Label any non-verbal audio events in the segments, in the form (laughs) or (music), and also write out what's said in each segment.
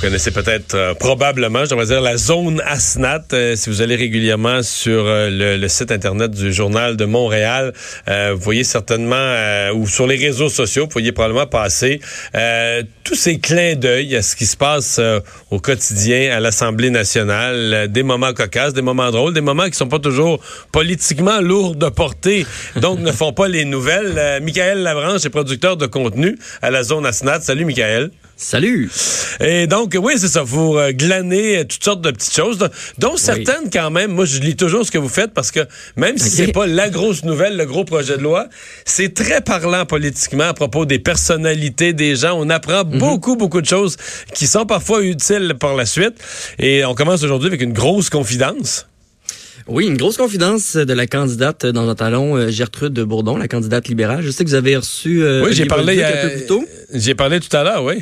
Vous connaissez peut-être euh, probablement, je devrais dire, la zone ASNAT. Euh, si vous allez régulièrement sur euh, le, le site Internet du Journal de Montréal, euh, vous voyez certainement, ou sur les réseaux sociaux, vous voyez probablement passer tous ces clins d'œil à ce qui se passe au quotidien à l'Assemblée nationale. Des moments cocasses, des moments drôles, des moments qui sont pas toujours politiquement lourds de portée, donc ne font pas les nouvelles. Michael Lavranche est producteur de contenu à la zone ASNAT. Salut, Michael. Salut! Et donc, oui, c'est ça. Vous euh, glanez euh, toutes sortes de petites choses, dont- certaines quand même. Moi, je lis toujours ce que vous faites parce que même si Ok. c'est pas la grosse nouvelle, le gros projet de loi, c'est très parlant politiquement à propos des personnalités des gens. On apprend Mhm. beaucoup, beaucoup de choses qui sont parfois utiles par la suite. Et on commence aujourd'hui avec une grosse confidence. Oui, une grosse confidence de la candidate dans un talon, euh, Gertrude Bourdon, la candidate libérale. Je sais que vous avez reçu euh, oui, j'ai parlé, euh. J'ai parlé tout à l'heure, oui.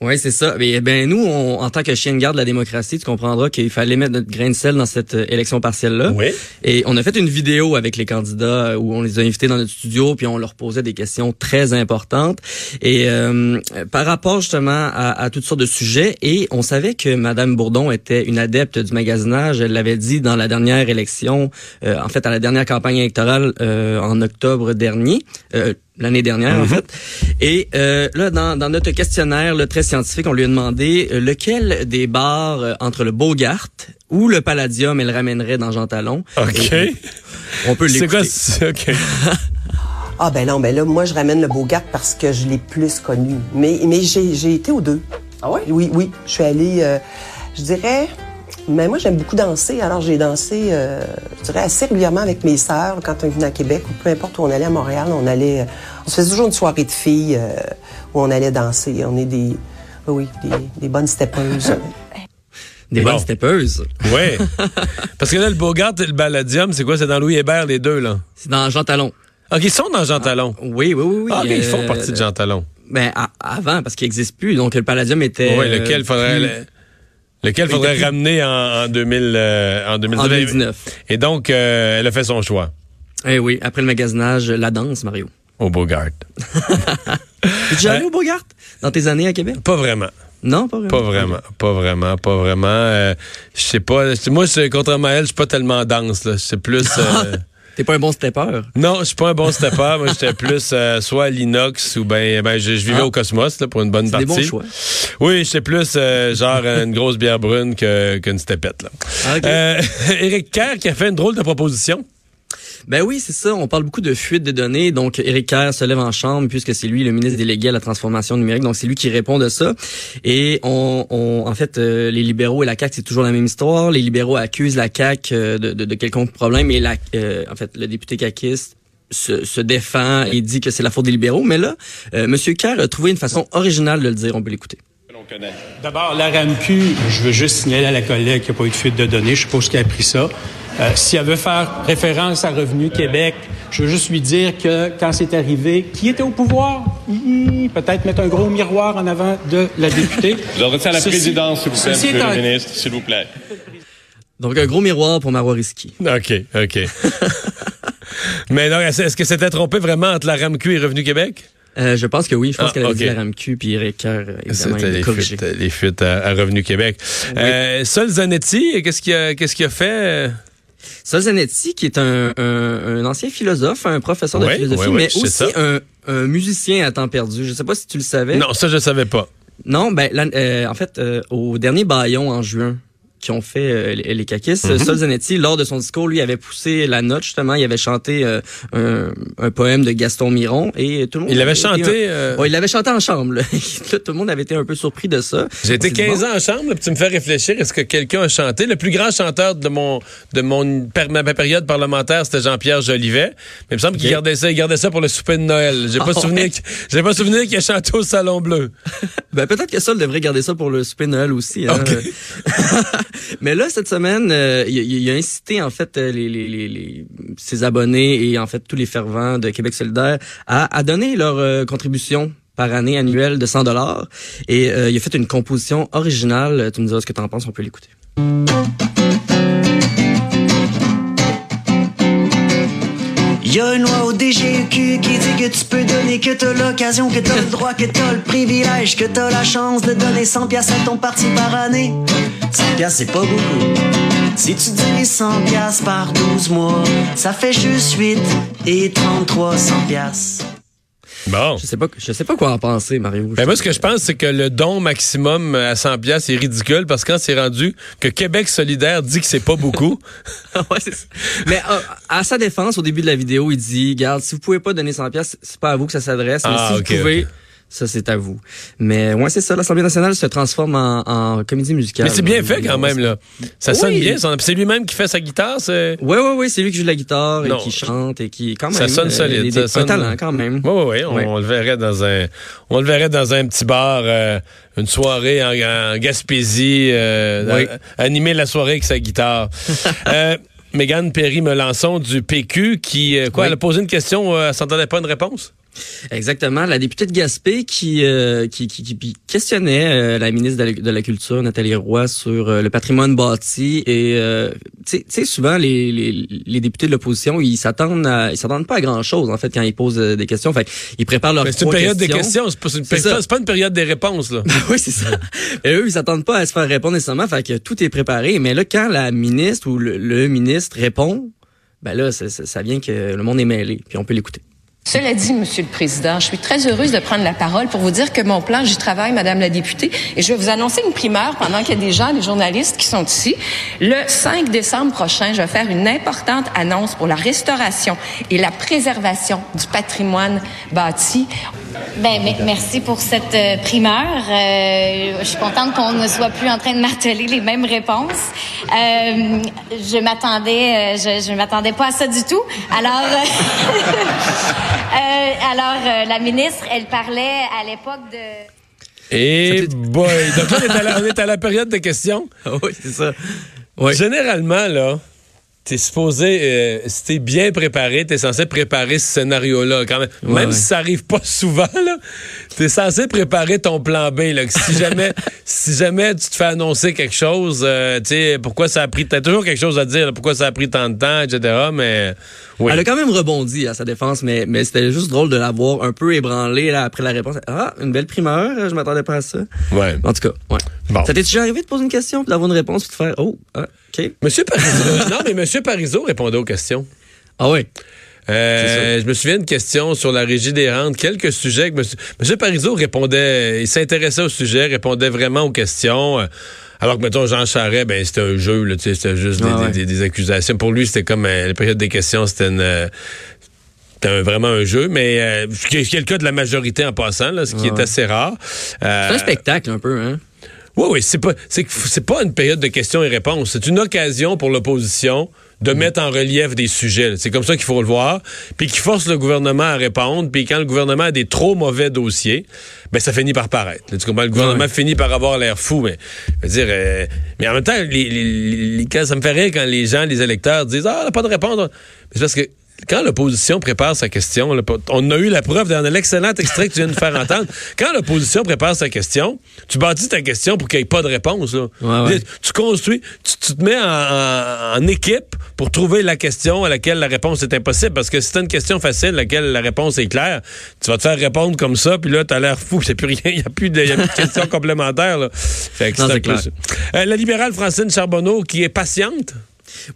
Oui, c'est ça. Mais ben nous, on- en tant que chien de garde de la démocratie, tu comprendras qu'il fallait mettre notre grain de sel dans cette euh, élection partielle-là. Oui. Et on a fait une vidéo avec les candidats euh, où on les a invités dans notre studio puis on leur posait des questions très importantes et euh, par rapport justement à, à toutes sortes de sujets et on savait que Madame Bourdon était une adepte du magasinage. Elle l'avait dit dans la dernière élection, euh, en fait à la dernière campagne électorale euh, en octobre dernier. euh, L'année dernière, en fait. Et euh, là, dans, dans notre questionnaire là, très scientifique, on lui a demandé euh, lequel des bars euh, entre le Bogart ou le Palladium elle ramènerait dans Jean Talon? OK. Et on peut C'est l'écouter. quoi? c'est- OK. (laughs) Ah ben non, ben là, moi, je ramène le Bogart parce que je l'ai plus connu. Mais, mais j'ai j'ai été aux deux. Ah ouais? Oui, oui. Je suis allée, euh, je dirais... Mais moi, j'aime beaucoup danser. Alors, j'ai dansé, euh, je dirais, assez régulièrement avec mes sœurs quand on venait à Québec ou peu importe où on allait à Montréal. On allait... euh, on se faisait toujours une soirée de filles euh, où on allait danser. On est des... Oui, des, des bonnes steppeuses. (laughs) Des Bon. bonnes steppeuses. Oui. (laughs) Parce que là, le Bogart et le Balladium, c'est quoi? C'est dans Louis Hébert, les deux, là? C'est dans Jean Talon. OK, ils sont dans Jean Talon. Oui, oui, oui. oui. Ah, ils font Euh, partie de Jean Talon. Ben, à- avant, parce qu'il n'existe plus. Donc, le Palladium était... oui, lequel? euh, faudrait, plus- lequel faudrait depuis- ramener en, en 2000, euh, en 2019. En 2019. Et donc, euh, elle a fait son choix Eh oui, après le magasinage, la danse, Mario. au Bogart. (laughs) Es-tu déjà allé au Bogart? Dans tes années à Québec? Pas vraiment. Non, pas vraiment. Pas vraiment. Pas vraiment. Pas vraiment. Euh, je sais pas. Moi, contrairement à elle, je suis pas tellement dense. là. C'est plus... (laughs) T'es pas un bon stepper? Non, je suis pas un bon stepper. Moi, j'étais (laughs) plus euh, soit à l'inox ou ben, ben je, je vivais Ah. au Cosmos là, pour une bonne C'est partie. des bons choix. Oui, j'étais plus euh, genre une grosse bière brune que- qu'une stepette. Là. Ah, ok. Euh, (laughs) Kerr qui a fait une drôle de proposition. Ben oui, c'est ça. On parle beaucoup de fuite de données. Donc, Éric Kerr se lève en chambre puisque c'est lui le ministre délégué à la transformation numérique. Donc, c'est lui qui répond de ça. Et on, on- en fait, euh, les libéraux et la CAQ, c'est toujours la même histoire. Les libéraux accusent la CAQ euh, de, de, de quelconque problème et la, euh, en fait, le député caquiste se, se défend et dit que c'est la faute des libéraux. Mais là, Monsieur Kerr a trouvé une façon originale de le dire. On peut l'écouter. D'abord, la RAMQ, je veux juste signaler à la collègue qu'il n'y a pas eu de fuite de données. Je suppose qu'elle a pris ça. Euh, si elle veut faire référence à Revenu Québec, je veux juste lui dire que quand c'est arrivé, qui était au pouvoir? Peut-être mettre un gros miroir en avant de la députée. (laughs) Je voudrais à la Ceci- présidence, s'il vous plaît, monsieur le ministre, s'il vous plaît. Donc, un gros miroir pour Marois Risky. OK, OK. (laughs) Mais non, est-ce que c'était trompé vraiment entre la RAMQ et Revenu Québec? Euh, je pense que oui. Je pense Ah, qu'elle a dit la RAMQ, puis Éric Kerr, évidemment, C'était il a les corrigé. fuites, les fuites à, à Revenu Québec. Euh, Sol Zanetti, qu'est-ce qu'il a, qu'est-ce qu'il a fait? Sol Zanetti, qui est un, un, un ancien philosophe, un professeur de philosophie, mais aussi un, un musicien à temps perdu. Je sais pas si tu le savais. Non, ça, je savais pas. Non, ben, euh, en fait, euh, au dernier Bayon en juin, qui ont fait euh, les, les caquistes. Sol Zanetti, lors de son discours, lui avait poussé la note justement. Il avait chanté euh, un, un, poème de Gaston Miron et tout le monde. Il l'avait chanté. Euh... il l'avait chanté en chambre. (laughs) Là. tout le monde avait été un peu surpris de ça. J'ai été 15 ans en chambre. Là, puis tu me fais réfléchir. Est-ce que quelqu'un a chanté? Le plus grand chanteur de mon de mon ma période parlementaire, c'était Jean-Pierre Jolivet. Mais il me semble qu'il gardait ça, il gardait ça pour le souper de Noël. J'ai pas ah souvenir, j'ai pas souvenir qu'il a chanté au Salon Bleu. (laughs) ben peut-être que Sol devrait garder ça pour le souper de Noël aussi. Hein. (laughs) (laughs) Mais là, cette semaine, euh, il, a incité en fait euh, les, ses abonnés et en fait tous les fervents de Québec solidaire à, donner leur euh, contribution par année annuelle de 100 dollars. Et il a fait une composition originale. Tu me diras ce que tu en penses, on peut l'écouter. Y a une loi au DGQ qui dit que tu peux donner, que t'as l'occasion, que t'as le droit, que t'as le privilège, que t'as la chance de donner 100 pièces à ton parti par année. 100 pièces c'est pas beaucoup. Si tu dis 100 pièces par 12 mois, ça fait juste 8 et 33 100 pièces. Bon. Je sais pas, je sais pas quoi en penser, Mario. Ben moi, ce que je pense, c'est que le don maximum à 100 pièces est ridicule parce que quand c'est rendu que Québec solidaire dit que c'est pas beaucoup. (laughs) ouais, c'est ça. Mais euh, à sa défense, au début de la vidéo, il dit, garde, si vous pouvez pas donner 100 pièces, c'est pas à vous que ça s'adresse, mais ah, si vous pouvez, ça, c'est à vous. Mais ouais, c'est ça. L'Assemblée nationale se transforme en, en comédie musicale. Mais c'est bien fait quand même, là. Ça sonne bien. C'est lui-même qui fait sa guitare, c'est... Oui, oui, oui. C'est lui qui joue la guitare et qui chante et qui, quand même... Ça sonne solide. ça sonne... talent, quand même. Oui, oui, oui. On, le verrait dans un... On le verrait dans un petit bar... Euh, une soirée en, Gaspésie, euh, animer la soirée avec sa guitare. (laughs) euh, Mégane Perry-Melançon du PQ qui, euh, quoi, elle a posé une question, euh, elle s'entendait pas une réponse? Exactement. La députée de Gaspé qui, euh, qui, qui, qui, questionnait euh, la ministre de la, Culture, Nathalie Roy, sur euh, le patrimoine bâti. Et tu sais, souvent, les, les, les, députés de l'opposition, ils s'attendent ils s'attendent pas à grand-chose, en fait, quand ils posent des questions. Fait ils préparent leurs C'est une période des questions, c'est pas, une, pas une période des réponses. là. (laughs) oui, c'est ça. Et eux, ils s'attendent pas à se faire répondre nécessairement. Fait que tout est préparé. Mais là, quand la ministre ou le, ministre répond, ben là, ça, ça vient que le monde est mêlé. Puis on peut l'écouter. Cela dit, Monsieur le Président, je suis très heureuse de prendre la parole pour vous dire que mon plan, j'y travaille, Madame la députée, et je vais vous annoncer une primeur pendant qu'il y a des gens, des journalistes qui sont ici. Le 5 décembre prochain, je vais faire une importante annonce pour la restauration et la préservation du patrimoine bâti. Ben, merci pour cette euh, primeur. Euh, je suis contente qu'on ne soit plus en train de marteler les mêmes réponses. Euh, je m'attendais, je, je m'attendais pas à ça du tout. Alors, (laughs) alors la ministre, elle parlait à l'époque de. Et boy, donc là, on est, à la, (laughs) on est à la période de questions. oui, c'est ça. Généralement, là, t'es supposé, euh, si t'es bien préparé, t'es censé préparer ce scénario-là quand même. même si ça arrive pas (laughs) souvent, là, t'es censé préparer ton plan B. Là, si jamais, (laughs) si jamais tu te fais annoncer quelque chose, euh, tu sais, pourquoi ça a pris, t'as toujours quelque chose à dire, pourquoi ça a pris tant de temps, etc. Mais oui. Elle a quand même rebondi à sa défense, mais, mais c'était juste drôle de l'avoir un peu ébranlé là, après la réponse. Ah, une belle primeur, je m'attendais pas à ça. Ouais. En tout cas, ouais. Bon. Ça t'est déjà arrivé de poser une question, d'avoir une réponse, puis de faire oh, ah, Monsieur Parizeau, (laughs) non mais Monsieur Parizeau répondait aux questions. Ah oui. Euh, je me souviens d'une question sur la régie des rentes, quelques sujets que Monsieur, Monsieur Parizeau répondait, il s'intéressait au sujet, répondait vraiment aux questions. Euh, alors que, mettons, Jean Charest, ben, c'était un jeu, là, c'était juste des, accusations. Pour lui, c'était comme euh, la période des questions, c'était une, c'était vraiment un jeu, mais euh, ce qui est le cas de la majorité en passant, là, ce qui est assez rare. c'est un spectacle un peu, hein? Oui, oui, c'est pas, c'est, pas une période de questions et réponses. C'est une occasion pour l'opposition de mm. mettre en relief des sujets. C'est comme ça qu'il faut le voir. Puis qui force le gouvernement à répondre. Puis quand le gouvernement a des trop mauvais dossiers, ben ça finit par paraître. Le gouvernement finit par avoir l'air fou. Mais, dire, euh, mais en même temps, les, ça me fait rire quand les gens, les électeurs disent Ah, on n'a pas de réponse. c'est parce que quand l'opposition prépare sa question, on a eu la preuve dans l'excellent extrait que tu viens de faire entendre. (laughs) Quand l'opposition prépare sa question, tu bâtis ta question pour qu'il n'y ait pas de réponse. Tu construis, tu, te mets en, équipe pour trouver la question à laquelle la réponse est impossible. Parce que si c'est une question facile, à laquelle la réponse est claire, tu vas te faire répondre comme ça, puis là, tu as l'air fou, c'est plus rien, (laughs) il n'y a plus de, questions (laughs) complémentaires. Fait que euh, la libérale Francine Charbonneau qui est patiente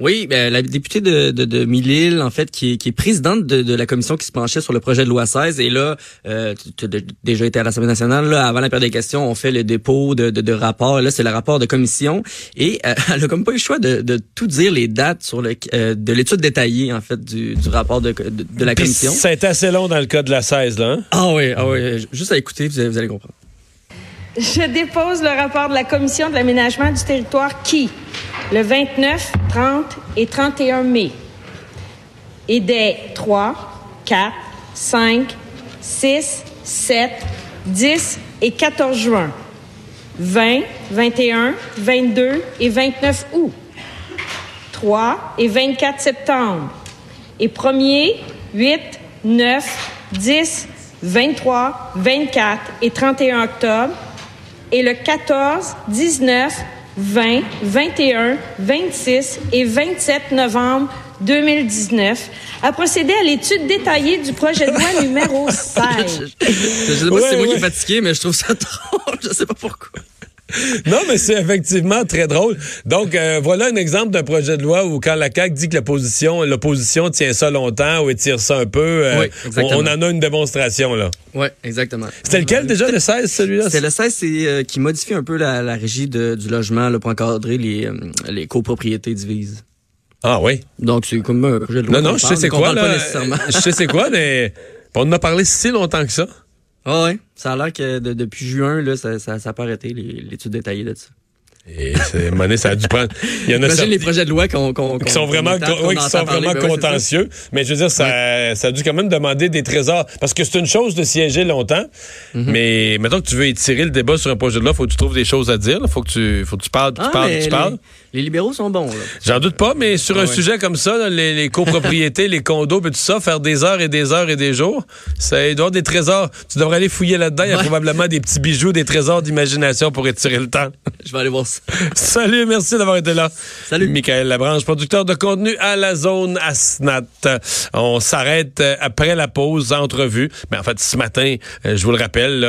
Oui, ben, la députée de, de, de en fait, qui est, qui est présidente de, de, la commission qui se penchait sur le projet de loi 16. Et là, euh, tu as déjà été à l'Assemblée nationale. Là, avant la période des questions, on fait le dépôt de, de, de rapport. Là, c'est le rapport de commission. Et euh, (laughs) elle a comme pas eu le choix de, de tout dire les dates sur le euh, de l'étude détaillée, en fait, du, du rapport de, de, la commission. Été assez long dans le cas de la 16, là. Hein? Ah oui, ah oui. Juste à écouter, vous allez, vous allez comprendre. Je dépose le rapport de la commission de l'aménagement du territoire qui le 29, 30 et 31 mai. Et des 3, 4, 5, 6, 7, 10 et 14 juin. 20, 21, 22 et 29 août. 3 et 24 septembre. Et 1er, 8, 9, 10, 23, 24 et 31 octobre. Et le 14, 19, 20, 21, 26 et 27 novembre 2019 a procédé à l'étude détaillée du projet de loi numéro (laughs) 16. je, sais pas si c'est moi qui est fatigué, mais je trouve ça (laughs) drôle. Je sais pas pourquoi. (laughs) non, mais c'est effectivement très drôle. Donc, euh, voilà un exemple d'un projet de loi où quand la CAQ dit que l'opposition, l'opposition tient ça longtemps ou étire ça un peu, euh, on, en a une démonstration, là. Oui, exactement. C'était lequel déjà, le 16, celui-là? C'est le 16, c'est euh, qui modifie un peu la, la régie de, du logement là, pour encadrer les, les copropriétés divises. Ah oui? Donc, c'est comme un projet de loi. Non, non, je sais c'est quoi, là. je sais (laughs) c'est quoi, mais on en a parlé si longtemps que ça. Ah ouais, ça a l'air que depuis juin, là, ça, ça, ça pas arrêté l'étude détaillée de ça. Et c'est, ça a dû prendre. Il y en a Imagine les projets de loi qu'on, qu'on, qui sont vraiment, oui, qui sont vraiment ben contentieux. mais je veux dire, ça, ça a dû quand même demander des trésors. Parce que c'est une chose de siéger longtemps, mm-hmm. mais maintenant que tu veux étirer le débat sur un projet de loi, faut que tu trouves des choses à dire. Il Faut que tu, faut que tu parles, tu ah, parles, tu parles. Les libéraux sont bons. J'en doute pas, mais sur ah un sujet comme ça, les, copropriétés, les condos, et tout ça, faire des heures et des heures et des jours, ça doit avoir des trésors. Tu devrais aller fouiller là-dedans. Il y a probablement des petits bijoux, des trésors d'imagination pour étirer le temps. (laughs) Je vais aller voir ça. Salut, merci d'avoir été là. Salut. Michael Labranche, producteur de contenu à la zone ASNAT. On s'arrête euh, après la pause, entrevue. Mais ben, en fait, ce matin, euh, je vous le rappelle,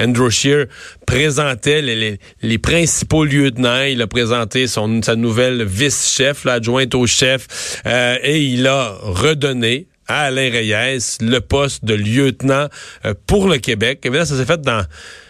Andrew Shear présentait les, les principaux lieutenants. Il a présenté son sa nouvelle vice-chef, l'adjointe au chef, euh, et il a redonné à Alain Reyes le poste de lieutenant euh, pour le Québec. Ça s'est fait dans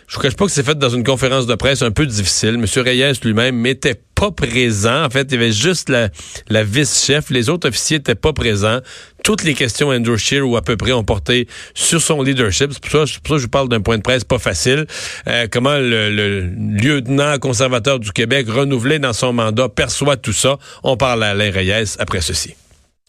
je vous cache pas que c'est fait dans une conférence de presse un peu difficile. Monsieur Reyes lui-même n'était pas présent. En fait, il y avait juste la, la vice-chef. Les autres officiers n'étaient pas présents. Toutes les questions Andrew Scheer ou à peu près ont porté sur son leadership. C'est pour ça que je vous parle d'un point de presse pas facile. Euh, comment le, le, lieutenant conservateur du Québec renouvelé dans son mandat perçoit tout ça? On parle à Alain Reyes après ceci.